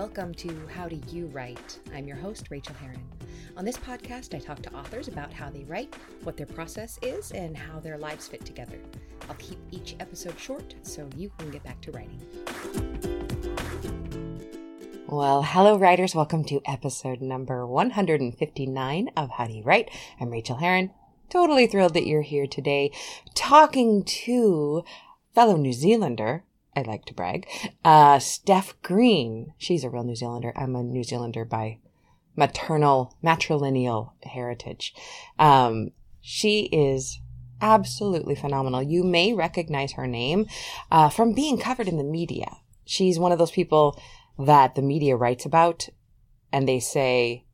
Welcome to How Do You Write? I'm your host, Rachel Herron. On this podcast, I talk to authors about how they write, what their process is, and how their lives fit together. I'll keep each episode short so you can get back to writing. Well, hello, writers. Welcome to episode number 159 of How Do You Write? I'm Rachel Herron. Totally thrilled that you're here today talking to fellow New Zealander I like to brag. Uh, Steff Green. She's a real New Zealander. I'm a New Zealander by maternal, matrilineal heritage. Um, she is absolutely phenomenal. You may recognize her name uh, from being covered in the media. She's one of those people that the media writes about and they say,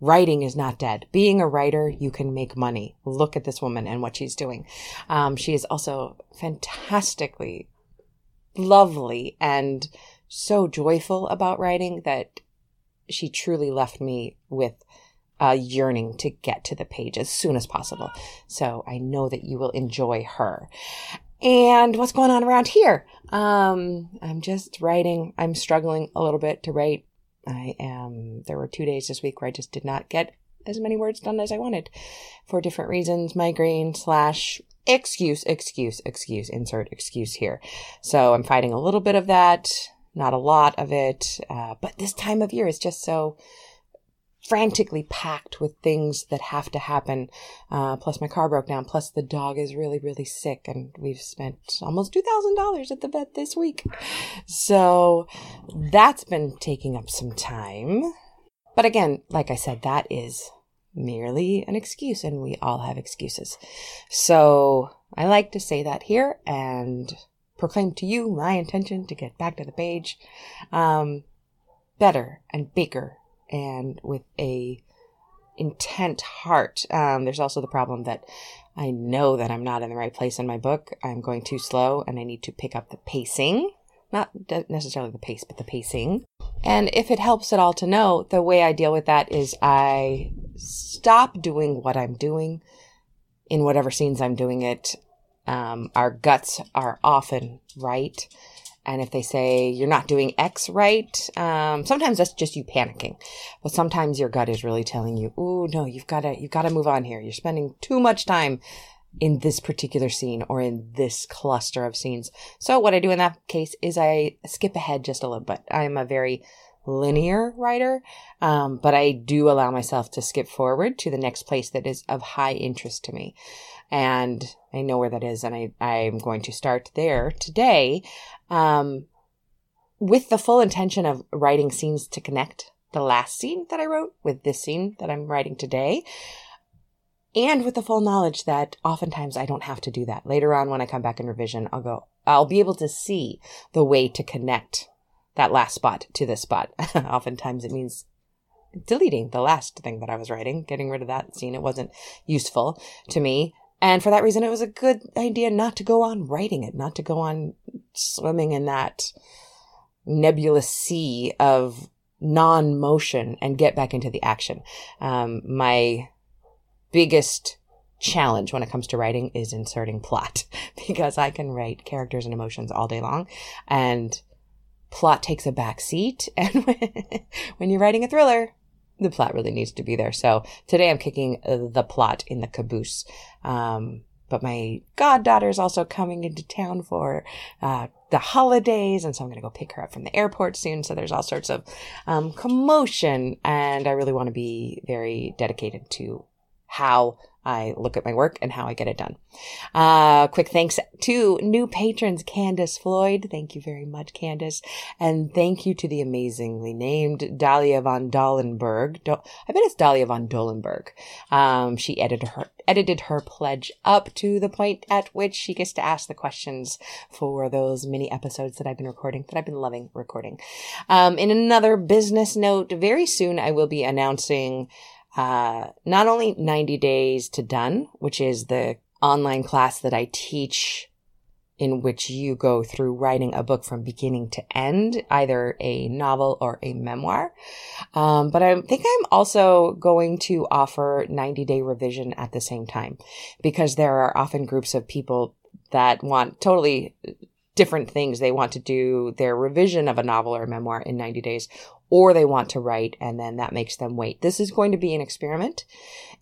writing is not dead. Being a writer, you can make money. Look at this woman and what she's doing. Um, she is also fantastically lovely and so joyful about writing that she truly left me with a yearning to get to the page as soon as possible. So I know that you will enjoy her. And what's going on around here? Um, I'm just writing. I'm struggling a little bit to write. I am, there were two days this week where I just did not get as many words done as I wanted for different reasons, migraine slash excuse, excuse, excuse, insert excuse here. So I'm fighting a little bit of that, not a lot of it. Uh, but this time of year is just so frantically packed with things that have to happen. Uh, plus my car broke down. Plus the dog is really, really sick and we've spent almost $2,000 at the vet this week. So that's been taking up some time. But again, like I said, that is merely an excuse, and we all have excuses. So I like to say that here and proclaim to you my intention to get back to the page um, better and bigger and with a intent heart. Um, there's also the problem that I know that I'm not in the right place in my book. I'm going too slow and I need to pick up the pacing. Not necessarily the pace, but the pacing. And if it helps at all to know, the way I deal with that is I stop doing what I'm doing in whatever scenes I'm doing it. Um, our guts are often right. And if they say you're not doing X right, um, sometimes that's just you panicking. But sometimes your gut is really telling you, "Oh no, you've got to you've got to move on here. You're spending too much time in this particular scene or in this cluster of scenes." So what I do in that case is I skip ahead just a little bit. I'm a very linear writer, um, but I do allow myself to skip forward to the next place that is of high interest to me. And I know where that is, and I, I'm going to start there today um, with the full intention of writing scenes to connect the last scene that I wrote with this scene that I'm writing today. And with the full knowledge that oftentimes I don't have to do that. Later on, when I come back in revision, I'll go, I'll be able to see the way to connect that last spot to this spot. Oftentimes it means deleting the last thing that I was writing, getting rid of that scene. It wasn't useful to me. And for that reason, it was a good idea not to go on writing it, not to go on swimming in that nebulous sea of non motion and get back into the action. Um, my biggest challenge when it comes to writing is inserting plot because I can write characters and emotions all day long. And plot takes a back seat. And when you're writing a thriller, the plot really needs to be there. So today I'm kicking the plot in the caboose. Um, but my goddaughter is also coming into town for uh, the holidays, and so I'm going to go pick her up from the airport soon. So there's all sorts of um, commotion, and I really want to be very dedicated to how I look at my work and how I get it done. Uh, quick thanks to new patrons, Candace Floyd. Thank you very much, Candace. And thank you to the amazingly named Dahlia von Dolenberg. Do- I bet it's Dahlia von Dolenberg. Um, she edited her, edited her pledge up to the point at which she gets to ask the questions for those mini episodes that I've been recording, that I've been loving recording. Um, in another business note, very soon I will be announcing uh, not only 90 days to done, which is the online class that I teach in which you go through writing a book from beginning to end, either a novel or a memoir. Um, but I think I'm also going to offer 90 day revision at the same time because there are often groups of people that want totally different things. They want to do their revision of a novel or a memoir in 90 days, or they want to write, and then that makes them wait. This is going to be an experiment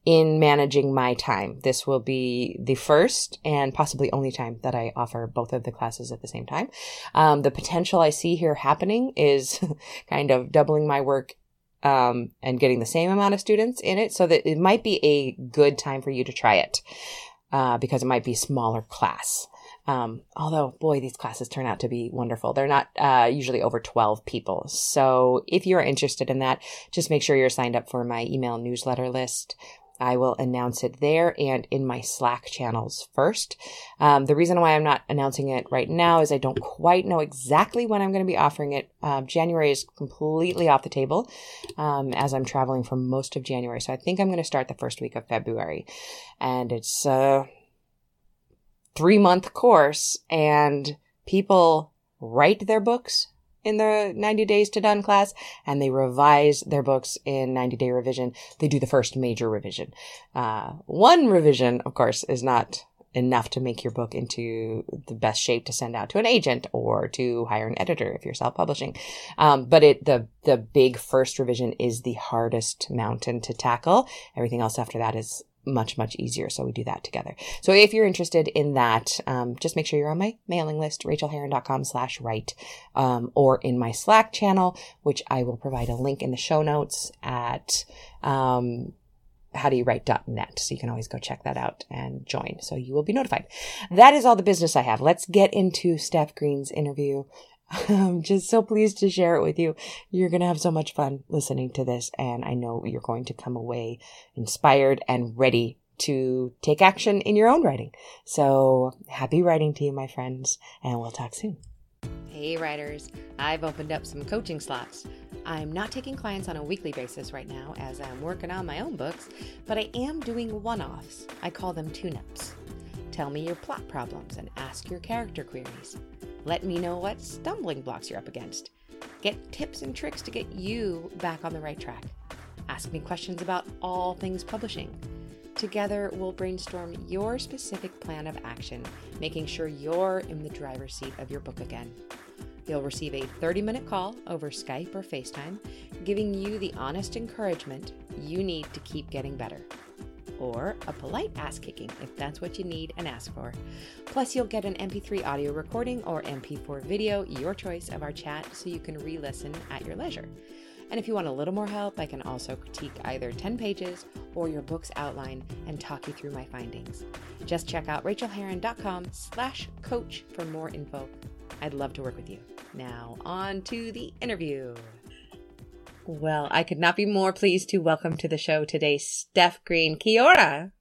in managing my time. This will be the first and possibly only time that I offer both of the classes at the same time. Um, the potential I see here happening is kind of doubling my work um, and getting the same amount of students in it so that it might be a good time for you to try it uh, because it might be smaller class. Um, although, boy, these classes turn out to be wonderful. They're not uh, usually over 12 people. So if you're interested in that, just make sure you're signed up for my email newsletter list. I will announce it there and in my Slack channels first. Um, the reason why I'm not announcing it right now is I don't quite know exactly when I'm going to be offering it. Um, January is completely off the table um, as I'm traveling for most of January. So I think I'm going to start the first week of February. And it's a three month course, and people write their books in the 90 days to done class and they revise their books in 90 day revision. They do the first major revision. Uh, one revision, of course, is not enough to make your book into the best shape to send out to an agent or to hire an editor if you're self-publishing. Um, but it, the, the big first revision is the hardest mountain to tackle. Everything else after that is much, much easier. So we do that together. So if you're interested in that, um, just make sure you're on my mailing list, rachelherron.com slash write, um, or in my Slack channel, which I will provide a link in the show notes at, um, howdoyouwrite.net. So you can always go check that out and join. So you will be notified. That is all the business I have. Let's get into Steff Green's interview. I'm just so pleased to share it with you. You're going to have so much fun listening to this, and I know you're going to come away inspired and ready to take action in your own writing. So happy writing to you, my friends, and we'll talk soon. Hey, writers, I've opened up some coaching slots. I'm not taking clients on a weekly basis right now as I'm working on my own books, but I am doing one offs. I call them tune ups. Tell me your plot problems and ask your character queries. Let me know what stumbling blocks you're up against. Get tips and tricks to get you back on the right track. Ask me questions about all things publishing. Together, we'll brainstorm your specific plan of action, making sure you're in the driver's seat of your book again. You'll receive a 30 minute call over Skype or FaceTime, giving you the honest encouragement you need to keep getting better or a polite ass kicking if that's what you need and ask for. Plus, you'll get an MP3 audio recording or MP4 video, your choice of our chat, so you can re listen at your leisure. And if you want a little more help, I can also critique either 10 pages or your book's outline and talk you through my findings. Just check out rachelherron.com slash coach for more info. I'd love to work with you. Now, on to the interview. Well, I could not be more pleased to welcome to the show today Steff Green. Kia ora.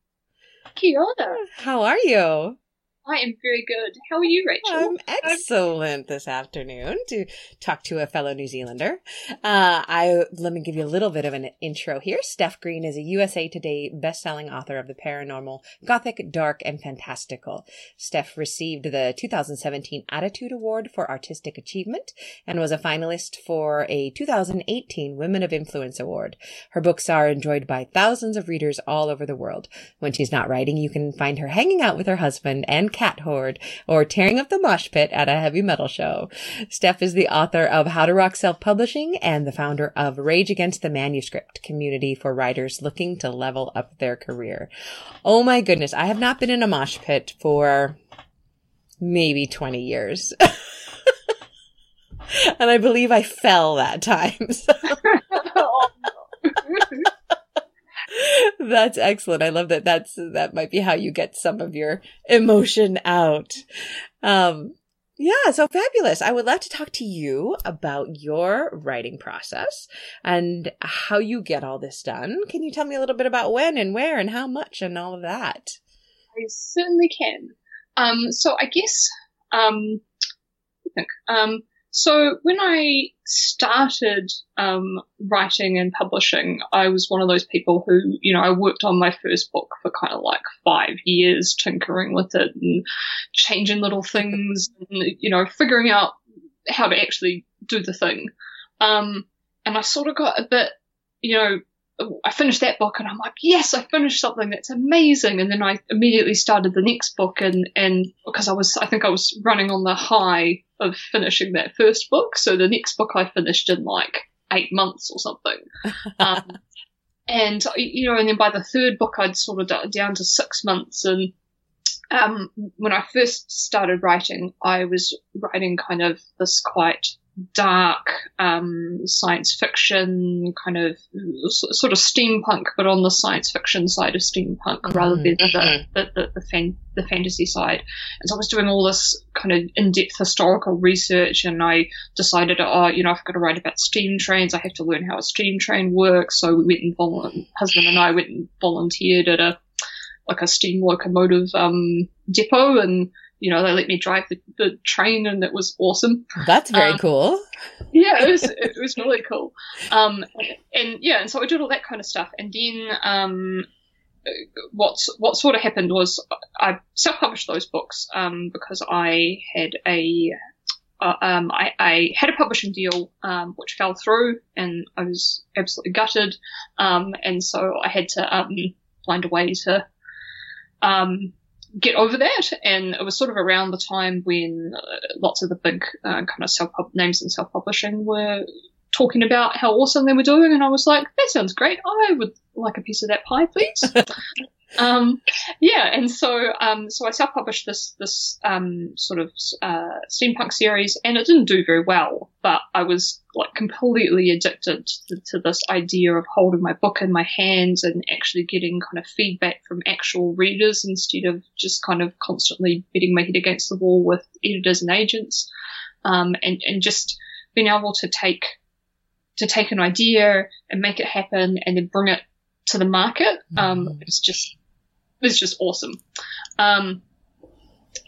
Kia ora. How are you? I am very good. How are you, Rachel? I'm excellent this afternoon to talk to a fellow New Zealander. Uh, I let me give you a little bit of an intro here. Steff Green is a USA Today best-selling author of the paranormal, gothic, dark, and fantastical. Steff received the 2017 Attitude Award for Artistic Achievement and was a finalist for a 2018 Women of Influence Award. Her books are enjoyed by thousands of readers all over the world. When she's not writing, you can find her hanging out with her husband and cat horde or tearing up the mosh pit at a heavy metal show. Steff is the author of How to Rock Self Publishing and the founder of Rage Against the Manuscript community for writers looking to level up their career. Oh my goodness. I have not been in a mosh pit for maybe 20 years. and I believe I fell that time. So. oh, that's excellent. I love that. That's that might be how you get some of your emotion out. Um, yeah, so fabulous. I would love to talk to you about your writing process and how you get all this done. Can you tell me a little bit about when and where and how much and all of that? I certainly can. Um, so I guess um, I think um, so when I started um, writing and publishing, I was one of those people who, you know, I worked on my first book for kind of like five years, tinkering with it and changing little things, and, you know, figuring out how to actually do the thing. Um, and I sort of got a bit, you know, I finished that book and I'm like, yes, I finished something that's amazing. And then I immediately started the next book and, and because I was, I think I was running on the high of finishing that first book. So the next book I finished in like eight months or something. Um, and, you know, and then by the third book, I'd sort of down to six months. And, um, when I first started writing, I was writing kind of this quite dark um, science fiction kind of sort of steampunk, but on the science fiction side of steampunk mm-hmm. rather than the, mm-hmm. the, the, the, fan, the, fantasy side. And so I was doing all this kind of in-depth historical research, and I decided, oh, you know, I've got to write about steam trains. I have to learn how a steam train works. So we went and vol- husband and I went and volunteered at a like a steam locomotive um, depot and you know, they let me drive the, the train and it was awesome. That's very um, cool. Yeah, it was, it was really cool. Um, and yeah, and so I did all that kind of stuff. And then, um, what's, what sort of happened was I self-published those books, um, because I had a, uh, um, I, I, had a publishing deal, um, which fell through and I was absolutely gutted. Um, and so I had to, um, find a way to, um, get over that. And it was sort of around the time when uh, lots of the big uh, kind of self names in self publishing were talking about how awesome they were doing, and I was like, that sounds great. I would like a piece of that pie, please. um, yeah, and so um, so I self-published this this um, sort of uh, steampunk series, and it didn't do very well. But I was like completely addicted to, to, this idea of holding my book in my hands and actually getting kind of feedback from actual readers instead of just kind of constantly beating my head against the wall with editors and agents, um, and and just being able to take to take an idea and make it happen and then bring it to the market. Um, mm. It's just it's just awesome. Um,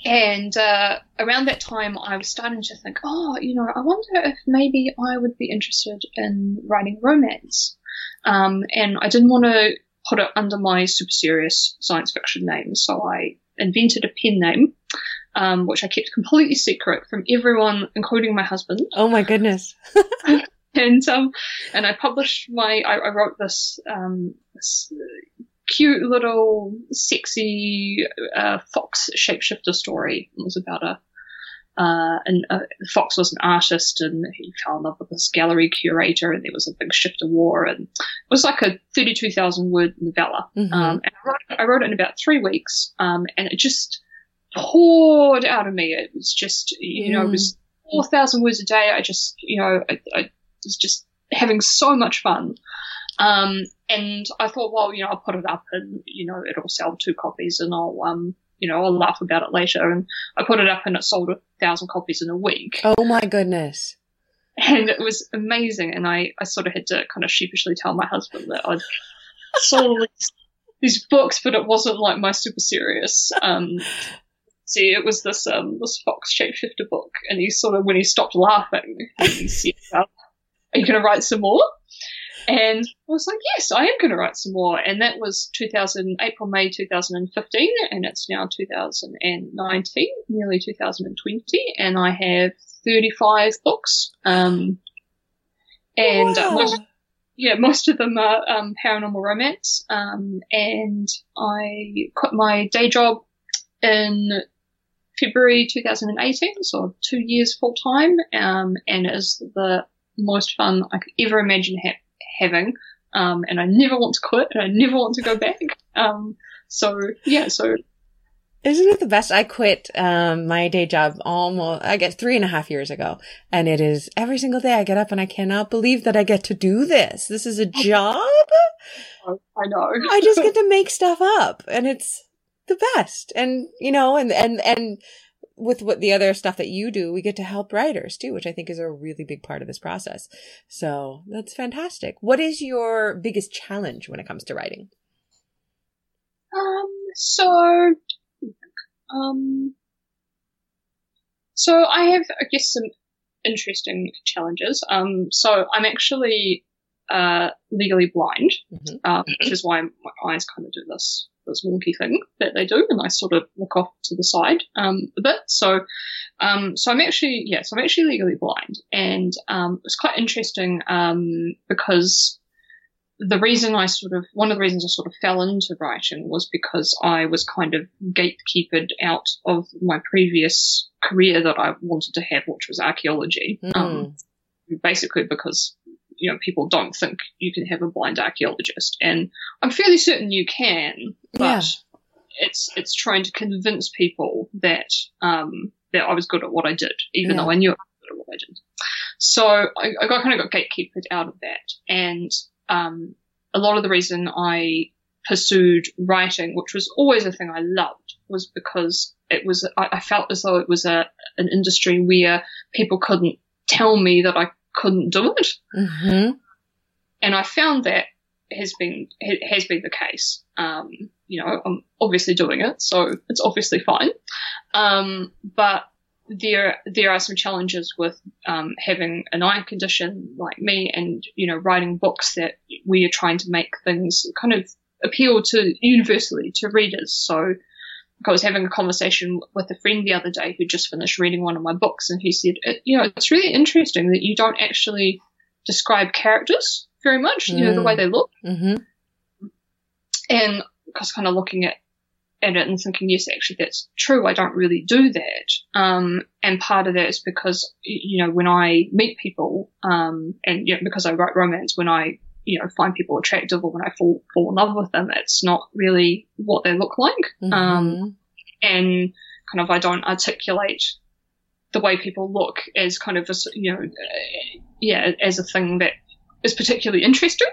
and uh, around that time, I was starting to think, oh, you know, I wonder if maybe I would be interested in writing romance. Um, and I didn't want to put it under my super serious science fiction name, so I invented a pen name, um, which I kept completely secret from everyone, including my husband. Oh my goodness. and um, and I published my I, I wrote this um this cute little sexy uh, fox shapeshifter story. It was about a uh, and uh, Fox was an artist and he fell in love with this gallery curator and there was a big shifter war and it was like a 32,000 word novella. Mm-hmm. Um, and I wrote, I wrote, it in about three weeks um, and it just poured out of me. It was just, you mm. know, it was mm. 4,000 words a day. I just, you know, I, I was just having so much fun. Um, and I thought, well, you know, I'll put it up and, you know, it'll sell two copies and I'll, um, you know, I'll laugh about it later. And I put it up and it sold a thousand copies in a week. Oh my goodness. And it was amazing. And I, I sort of had to kind of sheepishly tell my husband that I'd sold these, these books, but it wasn't like my super serious, um, see, it was this, um, this Fox shapeshifter book. And he sort of, when he stopped laughing, he said, are you going to write some more? And I was like, yes, I am going to write some more. And that was 2000, April, May 2015, and it's now 2019, nearly 2020, and I have 35 books. Um, and wow. most, yeah, most of them are um, paranormal romance. Um, and I quit my day job in February 2018, so two years full time, um, and is the most fun I could ever imagine ha- having. Um, and I never want to quit and I never want to go back. Um, so yeah, so. Isn't it the best? I quit, um, my day job almost, I guess three and a half years ago. And it is every single day I get up and I cannot believe that I get to do this. This is a job. I know. I just get to make stuff up and it's the best. And, you know, and, and, and, with what the other stuff that you do, we get to help writers too, which I think is a really big part of this process. So that's fantastic. What is your biggest challenge when it comes to writing? Um, so, um, so I have, I guess, some interesting challenges. Um, so I'm actually, uh, legally blind, mm-hmm. uh, which is why my eyes kind of do this this wonky thing that they do, and I sort of look off to the side um, a bit. So, um, so I'm actually yeah, so I'm actually legally blind, and um, it's quite interesting um, because the reason I sort of, one of the reasons I sort of fell into writing was because I was kind of gatekeepered out of my previous career that I wanted to have, which was archaeology. Mm. Um, basically because, you know, people don't think you can have a blind archaeologist. And I'm fairly certain you can, but Yeah. it's, it's trying to convince people that, um, that I was good at what I did, even Yeah. though I knew I was good at what I did. So I, I got kind of got gatekeepered out of that. And, um, a lot of the reason I pursued writing, which was always a thing I loved, was because it was, I, I felt as though it was a, an industry where people couldn't tell me that I couldn't do it. hmm And I found that has been, has been the case. Um, you know, I'm obviously doing it, so it's obviously fine. Um, but there, there are some challenges with, um, having an eye condition like me and, you know, writing books that we are trying to make things kind of appeal to universally to readers. So, I was having a conversation with a friend the other day who just finished reading one of my books, and he said, it, "You know, it's really interesting that you don't actually describe characters very much. You know, the Mm. way they look." hmm And I was kind of looking at at it and thinking, yes, actually, that's true. I don't really do that. Um, and part of that is because, you know, when I meet people, um, and you know, because I write romance, when I, you know, find people attractive or when I fall, fall in love with them, it's not really what they look like. Mm-hmm. Um, and kind of I don't articulate the way people look as kind of a, you know, uh, yeah, as a thing that is particularly interesting.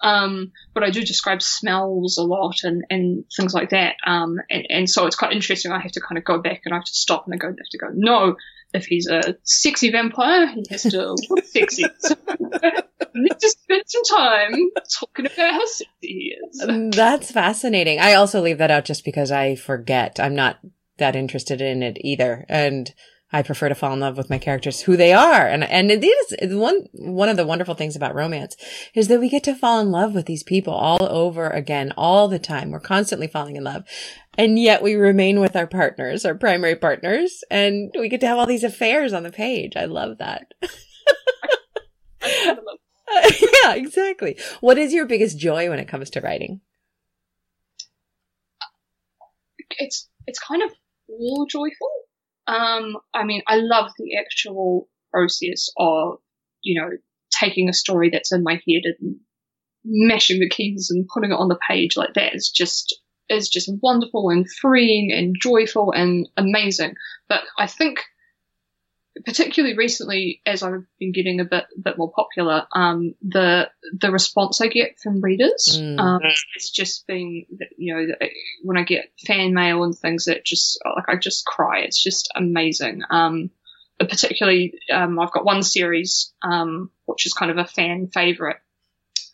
Um, but I do describe smells a lot and, and things like that. Um, and, and so it's quite interesting. I have to kind of go back and I have to stop and I go, have to go, no, if he's a sexy vampire, he has to look sexy. So, let's just spend some time talking about how sexy he is. That's fascinating. I also leave that out just because I forget. I'm not that interested in it either. And I prefer to fall in love with my characters who they are. And, and it is one, one of the wonderful things about romance is that we get to fall in love with these people all over again, all the time. We're constantly falling in love. And yet we remain with our partners, our primary partners, and we get to have all these affairs on the page. I love that. yeah, exactly. What is your biggest joy when it comes to writing? it's it's kind of all joyful. Um, I mean, I love the actual process of you know taking a story that's in my head and mashing the keys and putting it on the page like that is just is just wonderful and freeing and joyful and amazing. But I think particularly recently, as I've been getting a bit bit more popular, um, the the response I get from readers, Mm. um, it's just been you know when I get fan mail and things that just like I just cry. It's just amazing. Um, particularly, um, I've got one series um, which is kind of a fan favorite.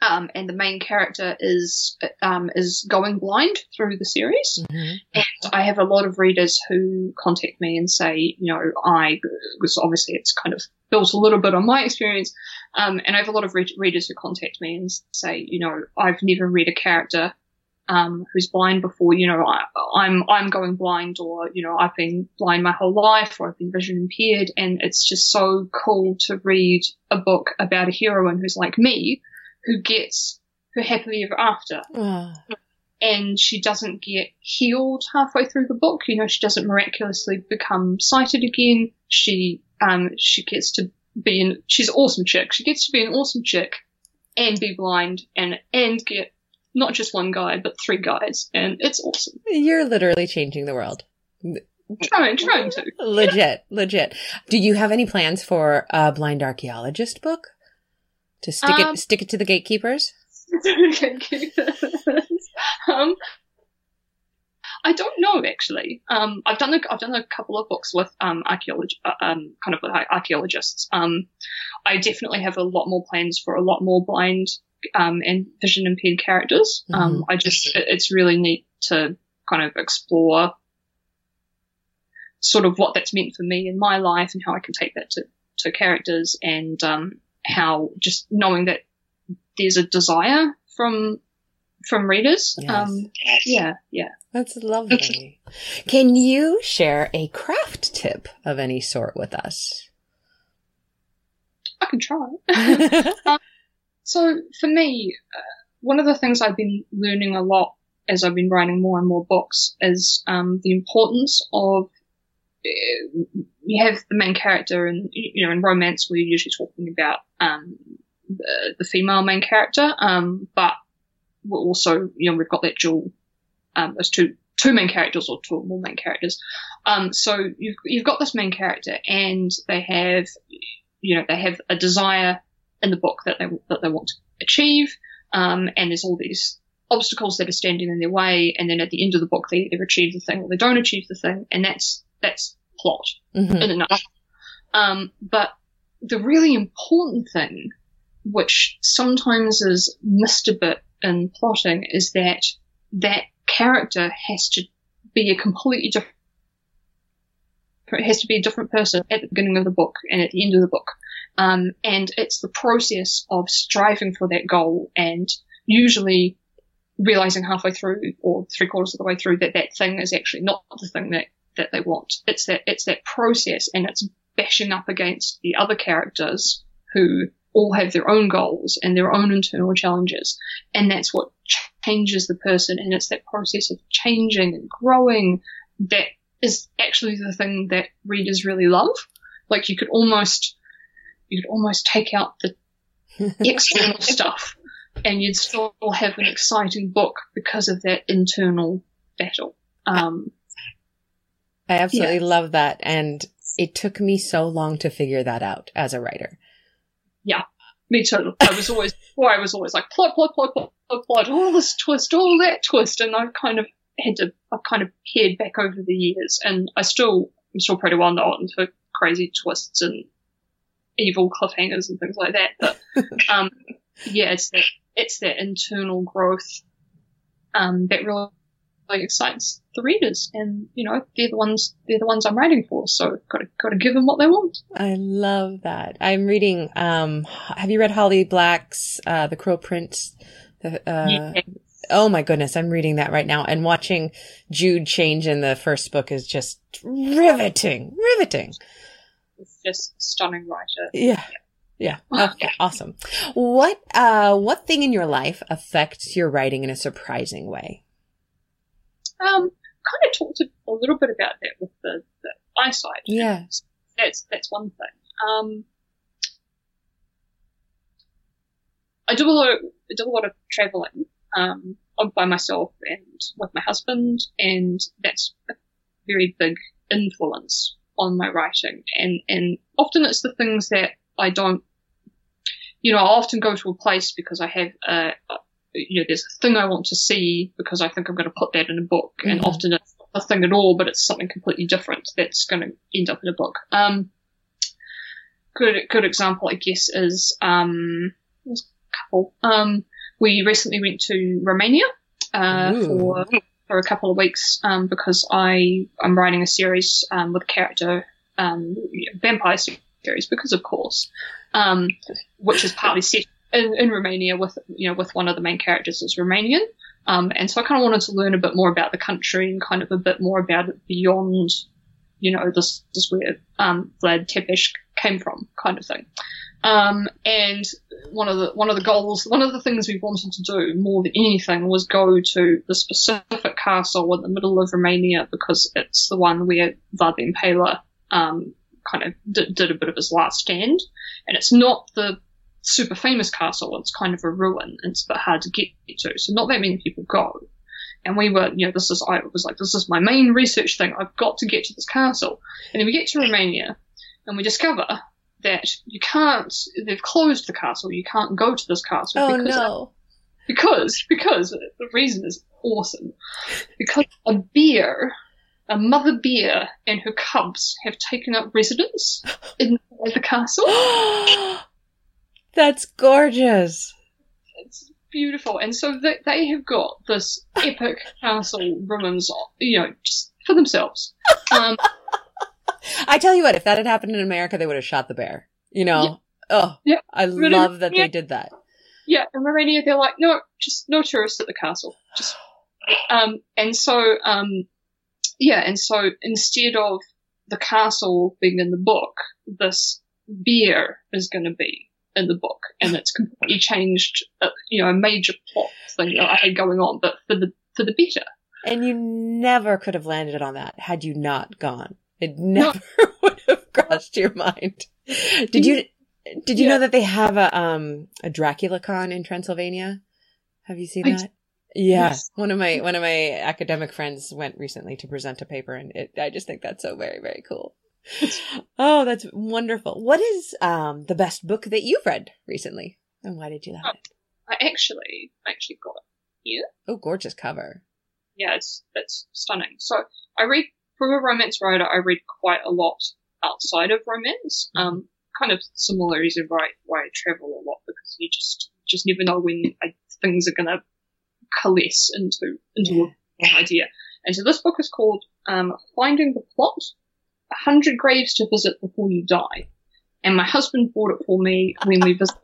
Um, and the main character is um, is going blind through the series. Mhm. And I have a lot of readers who contact me and say, you know, I, because obviously it's kind of built a little bit on my experience. Um, and I have a lot of re- readers who contact me and say, you know, I've never read a character, um, who's blind before, you know, I, I'm, I'm going blind or, you know, I've been blind my whole life or I've been vision impaired. And it's just so cool to read a book about a heroine who's like me, who gets her happily ever after Ah. and she doesn't get healed halfway through the book. You know, she doesn't miraculously become sighted again. She um she gets to be an she's an awesome chick. She gets to be an awesome chick and be blind and and get not just one guy but three guys, and it's awesome. You're literally changing the world. Trying trying to. Legit, legit. Do you have any plans for a blind archaeologist book? To stick Um, it stick it to the gatekeepers? um, I don't know actually. Um, I've done a, I've done a couple of books with um archaeolog- uh, um kind of like archaeologists. Um, I definitely have a lot more plans for a lot more blind um and vision impaired characters. Um, I just it- it's really neat to kind of explore sort of what that's meant for me in my life and how I can take that to to characters and um how just knowing that there's a desire from from readers. Yes. Um, yeah, yeah. That's lovely. Can you share a craft tip of any sort with us? I can try. so for me, uh, one of the things I've been learning a lot as I've been writing more and more books is um, the importance of you have the main character and you know in romance we're usually talking about um, the, the, female main character um, but we're also you know we've got that dual um, those two two main characters or two or more main characters. Um, so you've you've got this main character and they have you know they have a desire in the book that they that they want to achieve um, and there's all these obstacles that are standing in their way and then at the end of the book they either achieve the thing or they don't achieve the thing and that's that's plot mm-hmm. in a nutshell. Um, but the really important thing, which sometimes is missed a bit in plotting, is that that character has to be a completely different it has to be a different person at the beginning of the book and at the end of the book. Um, and it's the process of striving for that goal and usually realizing halfway through or three quarters of the way through that that thing is actually not the thing that that they want. It's that it's that process, and it's bashing up against the other characters who all have their own goals and their own internal challenges, and that's what changes the person. And it's that process of changing and growing that is actually the thing that readers really love. Like you could almost you could almost take out the external stuff and you'd still have an exciting book because of that internal battle. Um, I absolutely yeah. love that. And it took me so long to figure that out as a writer. Yeah, me too. I was always, or I was always like plot, plot, plot, plot, plot, plot, all this twist, all that twist, and I've kind of had to, I've kind of peered back over the years, and I still, I'm still pretty well known for crazy twists and evil cliffhangers and things like that. But um, yeah, it's that, it's that internal growth um, that really really excites the readers, and you know they're the ones they're the ones I'm writing for. So got to got to give them what they want. I love that. I'm reading. Um, have you read Holly Black's uh, The Cruel Prince? The, uh, yes. Oh my goodness, I'm reading that right now, and watching Jude change in the first book is just riveting, riveting. It's just stunning writer. Yeah. Yeah. yeah. Okay. Awesome. What uh what thing in your life affects your writing in a surprising way? Um, kind of talked a, little bit about that with the, the eyesight. Yeah. That's, that's one thing. Um, I do a lot of, I do a lot of traveling, um, by myself and with my husband, and that's a very big influence on my writing. And, and often it's the things that I don't, you know, I often go to a place because I have a, you know, there's a thing I want to see because I think I'm going to put that in a book, mm-hmm. and often it's not a thing at all, but it's something completely different that's going to end up in a book. Um, good good example, I guess, is um, a couple. Um, we recently went to Romania uh, for for a couple of weeks um, because I I'm writing a series um, with a character um, vampire series because of course, um, which is partly set in, in Romania with you know with one of the main characters is Romanian. Um, and so I kind of wanted to learn a bit more about the country and kind of a bit more about it beyond, you know, this, this where um, Vlad Tepes came from, kind of thing. Um, and one of the one of the goals, one of the things we wanted to do more than anything was go to the specific castle in the middle of Romania because it's the one where Vlad the Impaler um, kind of did a bit of his last stand, and it's not the super famous castle. It's kind of a ruin. It's a bit hard to get to. So not that many people go. And we were, you know, this is, I was like, this is my main research thing. I've got to get to this castle. And then we get to Romania and we discover that you can't, they've closed the castle. You can't go to this castle. Oh, because, no. Because, because the reason is awesome. Because a bear, a mother bear and her cubs have taken up residence in the castle. That's gorgeous. It's beautiful. And so they, they have got this epic castle ruins, you know, just for themselves. Um, I tell you what, if that had happened in America, they would have shot the bear. You know? Yeah. Oh, yeah. I really, love that yeah. they did that. Yeah, in Romania, they're like, no, just no tourists at the castle. Just, um, and so, um, yeah, and so instead of the castle being in the book, this beer is going to be in the book, and it's completely changed, uh, you know, a major plot thing that I had going on, but for the for the better. And you never could have landed on that had you not gone. It never no. would have crossed your mind. Did you did you yeah. know that they have a um a Dracula con in Transylvania? Have you seen I that? Yeah, yes. one of my one of my academic friends went recently to present a paper, and it, I just think that's so very very cool. Oh, that's wonderful. What is um the best book that you've read recently, and why did you love oh, it? I actually actually got it here. Oh, gorgeous cover. Yeah, it's it's stunning. So I read from a romance writer. I read quite a lot outside of romance. Mm-hmm. Um, kind of similar reason why why I travel a lot because you just just never know when I, things are gonna coalesce into into yeah. an idea. And so this book is called um, Finding the Plot: Hundred Graves to Visit Before You Die. And my husband bought it for me when we visited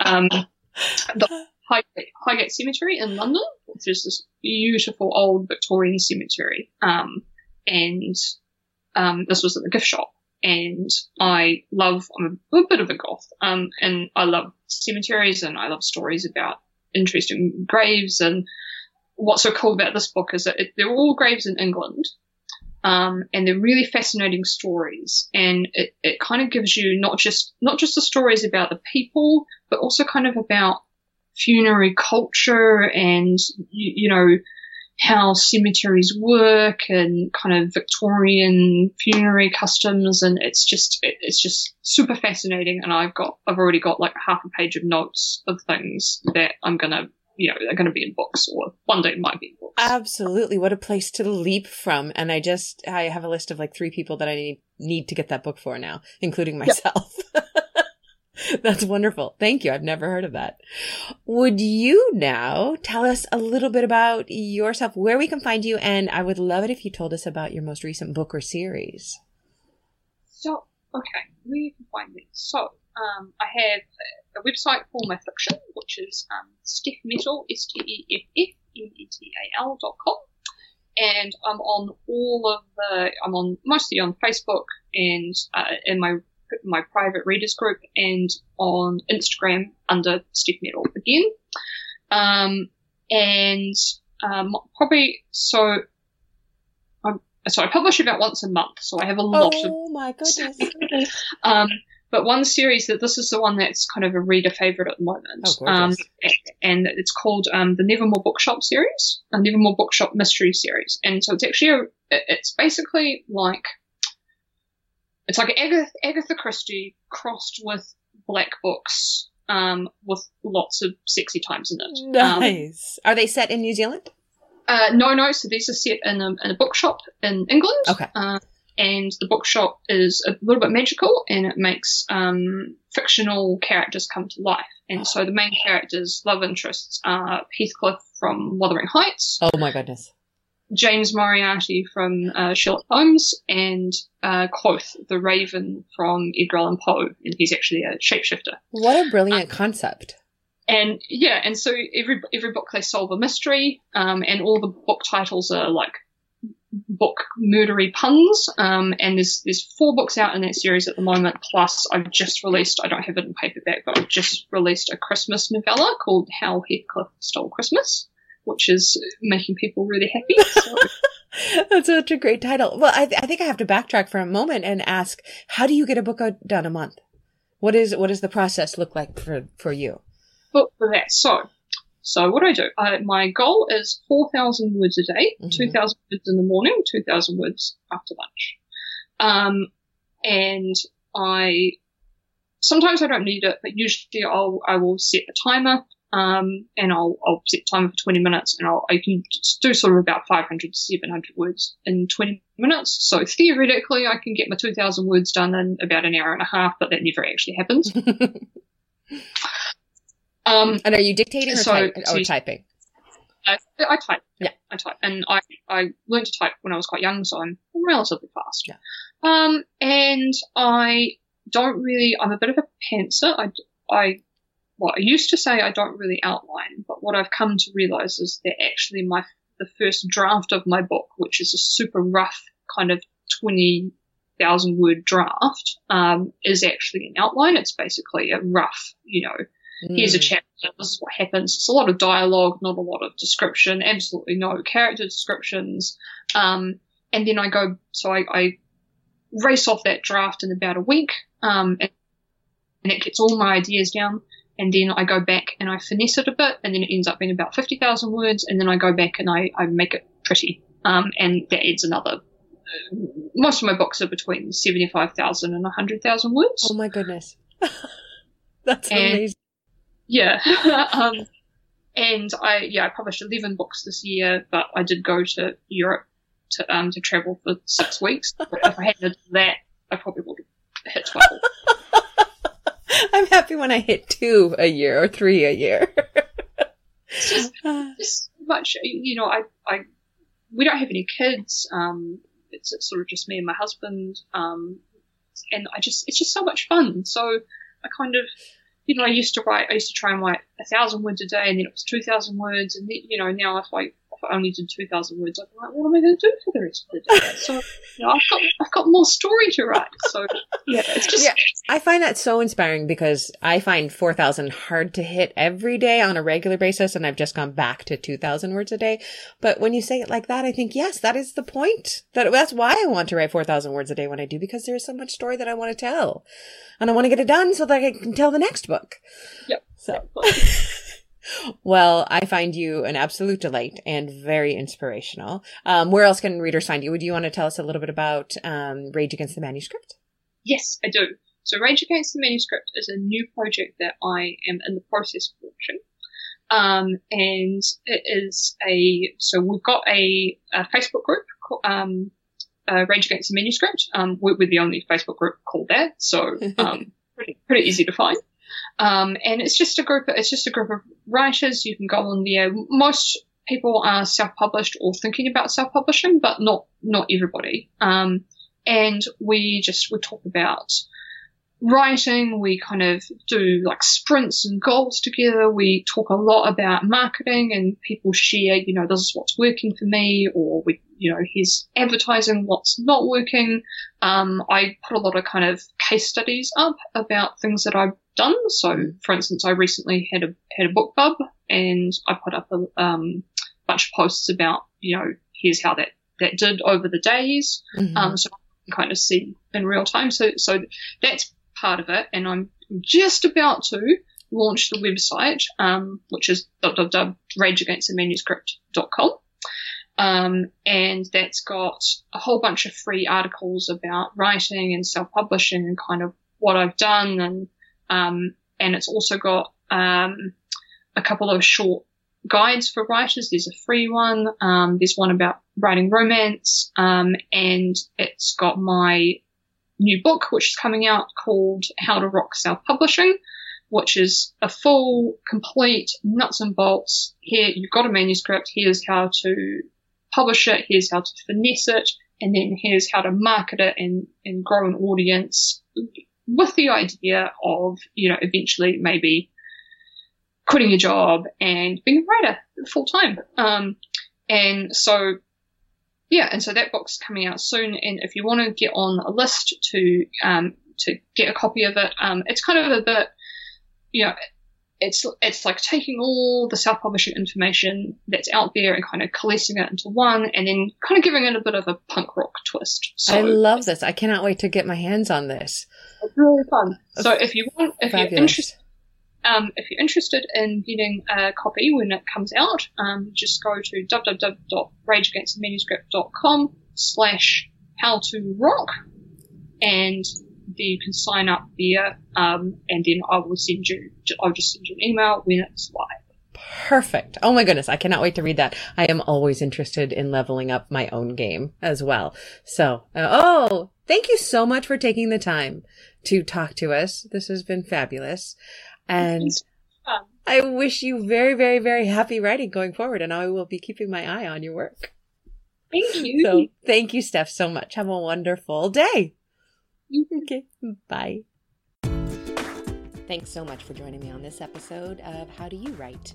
um, the Highgate, Highgate Cemetery in London, which is this beautiful old Victorian cemetery. Um, and um, this was at the gift shop and I love, I'm a, a bit of a goth, um, and I love cemeteries and I love stories about interesting graves. And what's so cool about this book is that it, they're all graves in England, um, and they're really fascinating stories. And it, it kind of gives you not just, not just the stories about the people, but also kind of about funerary culture and, you, you know, how cemeteries work and kind of Victorian funerary customs, and it's just it's just super fascinating. And I've got I've already got like half a page of notes of things that I'm gonna you know they're gonna be in books or one day it might be in books. Absolutely, what a place to leap from! And I just I have a list of like three people that I need need to get that book for now, including myself. Yep. That's wonderful. Thank you. I've never heard of that. Would you now tell us a little bit about yourself, where we can find you? And I would love it if you told us about your most recent book or series. So, okay, where you can find me. So, um, I have a website for my fiction, which is um, Metal, S-T-E-F-F-M-E-T-A-L dot com. And I'm on all of the, I'm on mostly on Facebook and uh, in my my private readers group and on Instagram under Steff Metal again. Um, and um, probably so. I'm, so I publish about once a month, so I have a lot oh, of. Oh my goodness! um, but one series that this is the one that's kind of a reader favorite at the moment. Oh, um, and it's called um, the Nevermore Bookshop series, a Nevermore Bookshop mystery series. And so it's actually a, it's basically like it's like Agatha, Agatha Christie crossed with black books, um, with lots of sexy times in it. Um, nice. Are they set in New Zealand? Uh, no, no. So these are set in a, in a bookshop in England. Okay. Uh, and the bookshop is a little bit magical and it makes um, fictional characters come to life. And so the main characters' love interests are Heathcliff from Wuthering Heights. Oh my goodness. James Moriarty from uh, Sherlock Holmes and uh, Quoth, the Raven from Edgar Allan Poe, and he's actually a shapeshifter. What a brilliant um, concept! And yeah, and so every every book they solve a mystery, um, and all the book titles are like book murdery puns. Um, and there's there's four books out in that series at the moment. Plus, I've just released I don't have it in paperback, but I've just released a Christmas novella called How Heathcliff Stole Christmas which is making people really happy. So. That's such a great title. Well, I, th- I think I have to backtrack for a moment and ask, how do you get a book out done a month? What is what does the process look like for for you? For that. So, so what do I do? Uh, my goal is four thousand words a day, mm-hmm. two thousand words in the morning, two thousand words after lunch. Um, and I sometimes I don't need it, but usually I'll I will set a timer um, and I'll, I'll set timer for 20 minutes and I'll, I can do sort of about 500 to 700 words in 20 minutes. So theoretically, I can get my 2000 words done in about an hour and a half, but that never actually happens. um, and are you dictating or, so, type, or typing? I, I, type. Yeah, I type. And I, I learned to type when I was quite young, so I'm relatively fast. Yeah. Um, and I don't really, I'm a bit of a pantser. I, I well, I used to say I don't really outline, but what I've come to realize is that actually my the first draft of my book, which is a super rough kind of 20 thousand word draft um, is actually an outline. It's basically a rough, you know, mm. here's a hmm. chapter, this is what happens. It's a lot of dialogue, not a lot of description, absolutely no character descriptions. Um, and then I go, so I, I, race off that draft in about a week, um, and, and it gets all my ideas down. And then I go back and I finesse it a bit, and then it ends up being about 50,000 words, and then I go back and I, I make it pretty. Um, and that adds another most of my books are between 75,000 and 100,000 words. Oh my goodness. That's and, amazing. Yeah. um, and I, yeah, I published 11 books this year, but I did go to Europe to, um, to travel for six weeks. if I hadn't done that, I probably would have hit 12. I'm happy when I hit two a year or three a year. it's just, just much, you know, I, I, we don't have any kids. Um, it's, it's sort of just me and my husband. Um, and I just, it's just so much fun. So I kind of, you know, I used to write, I used to try and write a thousand words a day and then it was 2,000 words. And then, you know, now I, if I only did 2,000 words, I'm like, what am I going to do for the rest of the day? So, you know, I've got, I've got more story to write. So, yeah, it's just. Yeah, I find that so inspiring because I find 4,000 hard to hit every day on a regular basis. And I've just gone back to 2,000 words a day. But when you say it like that, I think, yes, that is the point. That That's why I want to write 4,000 words a day when I do, because there's so much story that I want to tell. And I want to get it done so that I can tell the next book. Yep. So. Well, I find you an absolute delight and very inspirational. Um, where else can readers find you? Would you want to tell us a little bit about um, Rage Against the Manuscript? Yes, I do. So, Rage Against the Manuscript is a new project that I am in the process of launching. Um, and it is a, so we've got a, a Facebook group called, um, uh, Rage Against the Manuscript. Um, we're, we're, the only Facebook group called that, so um, pretty, pretty easy to find. Um, and it's just a group. It's just a group of writers. You can go on there. Most people are self-published or thinking about self-publishing, but not not everybody. Um, and we just we talk about writing. We kind of do like sprints and goals together. We talk a lot about marketing, and people share. You know, this is what's working for me, or we you know, he's advertising what's not working. Um, I put a lot of kind of case studies up about things that I've done. So, for instance, I recently had a had a BookBub, and I put up a um, bunch of posts about, you know, here's how that that did over the days. Mm-hmm. Um, so I can kind of see in real time. So, so that's part of it, and I'm just about to launch the website, um, which is www.rageagainstthemanuscript.com. Um, and that's got a whole bunch of free articles about writing and self-publishing and kind of what I've done and um, and it's also got um, a couple of short guides for writers. There's a free one. Um, there's one about writing romance, um, and it's got my new book, which is coming out called How to Rock Self Publishing, which is a full, complete nuts and bolts. Here, you've got a manuscript. Here's how to publish it, here's how to finesse it, and then here's how to market it and, and grow an audience with the idea of, you know, eventually maybe quitting your job and being a writer full time. Um, and so, yeah, and so that book's coming out soon. And if you want to get on a list to, um, to get a copy of it, um, it's kind of a bit, you know, it's it's like taking all the self-publishing information that's out there and kind of coalescing it into one, and then kind of giving it a bit of a punk rock twist. So I love this. I cannot wait to get my hands on this. It's really fun. So if you want, if Fabulous. you're interested. Um, if you're interested in getting a copy when it comes out, um, just go to www.rageagainstthemanuscript.com slash how to rock and you can sign up there, um, and then I will send you, I'll just send you an email when it's live. Perfect. Oh my goodness. I cannot wait to read that. I am always interested in leveling up my own game as well. So, uh, oh, thank you so much for taking the time to talk to us. This has been fabulous. And I wish you very, very, very happy writing going forward. And I will be keeping my eye on your work. Thank you. So thank you, Steff, so much. Have a wonderful day. Okay, bye. Thanks so much for joining me on this episode of How Do You Write?